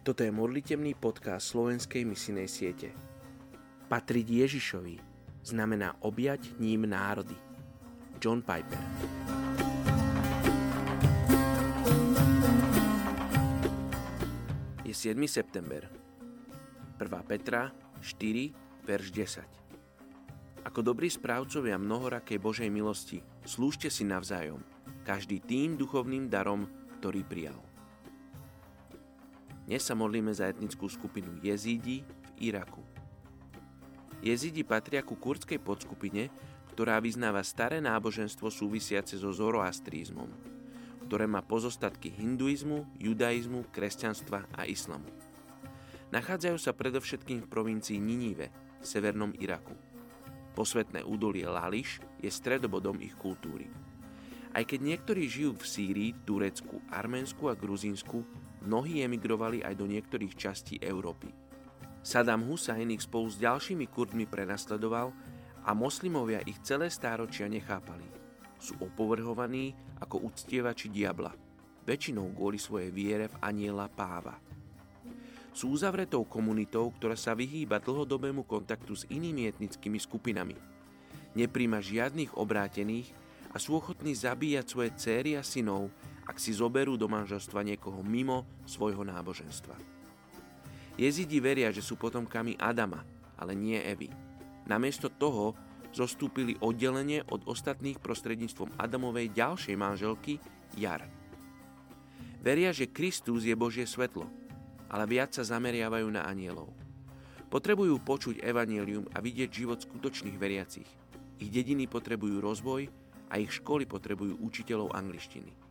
Toto je modlitebný podcast slovenskej misinej siete. Patriť Ježišovi znamená objať ním národy. John Piper Je 7. september. 1. Petra 4, verš 10. Ako dobrí správcovia mnohorakej Božej milosti, slúžte si navzájom, každý tým duchovným darom, ktorý prijal. Dnes sa modlíme za etnickú skupinu Jezídi v Iraku. Jezídi patria ku kurdskej podskupine, ktorá vyznáva staré náboženstvo súvisiace so zoroastrizmom, ktoré má pozostatky hinduizmu, judaizmu, kresťanstva a islamu. Nachádzajú sa predovšetkým v provincii Ninive, v severnom Iraku. Posvetné údolie Lališ je stredobodom ich kultúry. Aj keď niektorí žijú v Sýrii, Turecku, Arménsku a Gruzínsku, mnohí emigrovali aj do niektorých častí Európy. Saddam Hussein ich spolu s ďalšími Kurdmi prenasledoval a moslimovia ich celé stáročia nechápali. Sú opovrhovaní ako uctievači diabla, väčšinou kvôli svojej viere v aniela páva. Sú uzavretou komunitou, ktorá sa vyhýba dlhodobému kontaktu s inými etnickými skupinami. Nepríjma žiadnych obrátených a sú ochotní zabíjať svoje céry a synov, ak si zoberú do manželstva niekoho mimo svojho náboženstva. Jezidi veria, že sú potomkami Adama, ale nie Evy. Namiesto toho zostúpili oddelenie od ostatných prostredníctvom Adamovej ďalšej manželky Jar. Veria, že Kristus je Božie svetlo, ale viac sa zameriavajú na anielov. Potrebujú počuť evanielium a vidieť život skutočných veriacich. Ich dediny potrebujú rozvoj a ich školy potrebujú učiteľov angličtiny.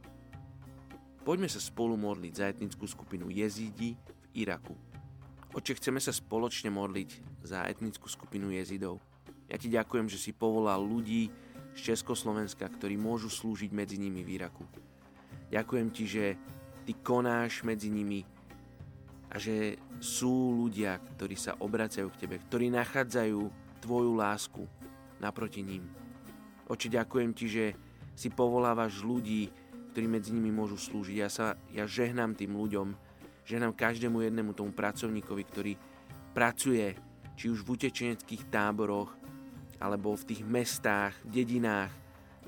Poďme sa spolu modliť za etnickú skupinu jezidi v Iraku. Oče, chceme sa spoločne modliť za etnickú skupinu jezidov. Ja ti ďakujem, že si povolal ľudí z Československa, ktorí môžu slúžiť medzi nimi v Iraku. Ďakujem ti, že ty konáš medzi nimi a že sú ľudia, ktorí sa obracajú k tebe, ktorí nachádzajú tvoju lásku naproti ním. Oči, ďakujem ti, že si povolávaš ľudí, ktorí medzi nimi môžu slúžiť. Ja, sa, ja žehnám tým ľuďom, žehnám každému jednému tomu pracovníkovi, ktorý pracuje či už v utečeneckých táboroch, alebo v tých mestách, dedinách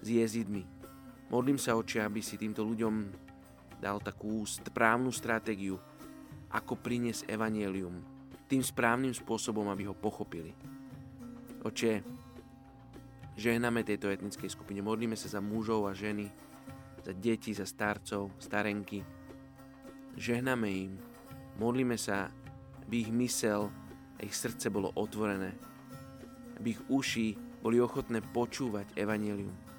s jezidmi. Modlím sa, oči, aby si týmto ľuďom dal takú správnu stratégiu, ako priniesť evanielium tým správnym spôsobom, aby ho pochopili. Oče, Žehname tejto etnickej skupine, modlíme sa za mužov a ženy, za deti, za starcov, starenky. Žehname im, modlíme sa, aby ich mysel a ich srdce bolo otvorené, aby ich uši boli ochotné počúvať evanelium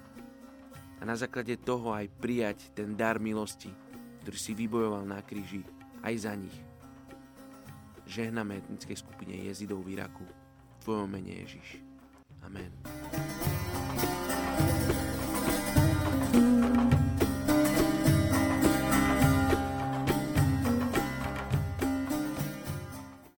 a na základe toho aj prijať ten dar milosti, ktorý si vybojoval na kríži aj za nich. Žehname etnickej skupine jezidov v Iraku. V Tvojom mene Ježiš. Amen.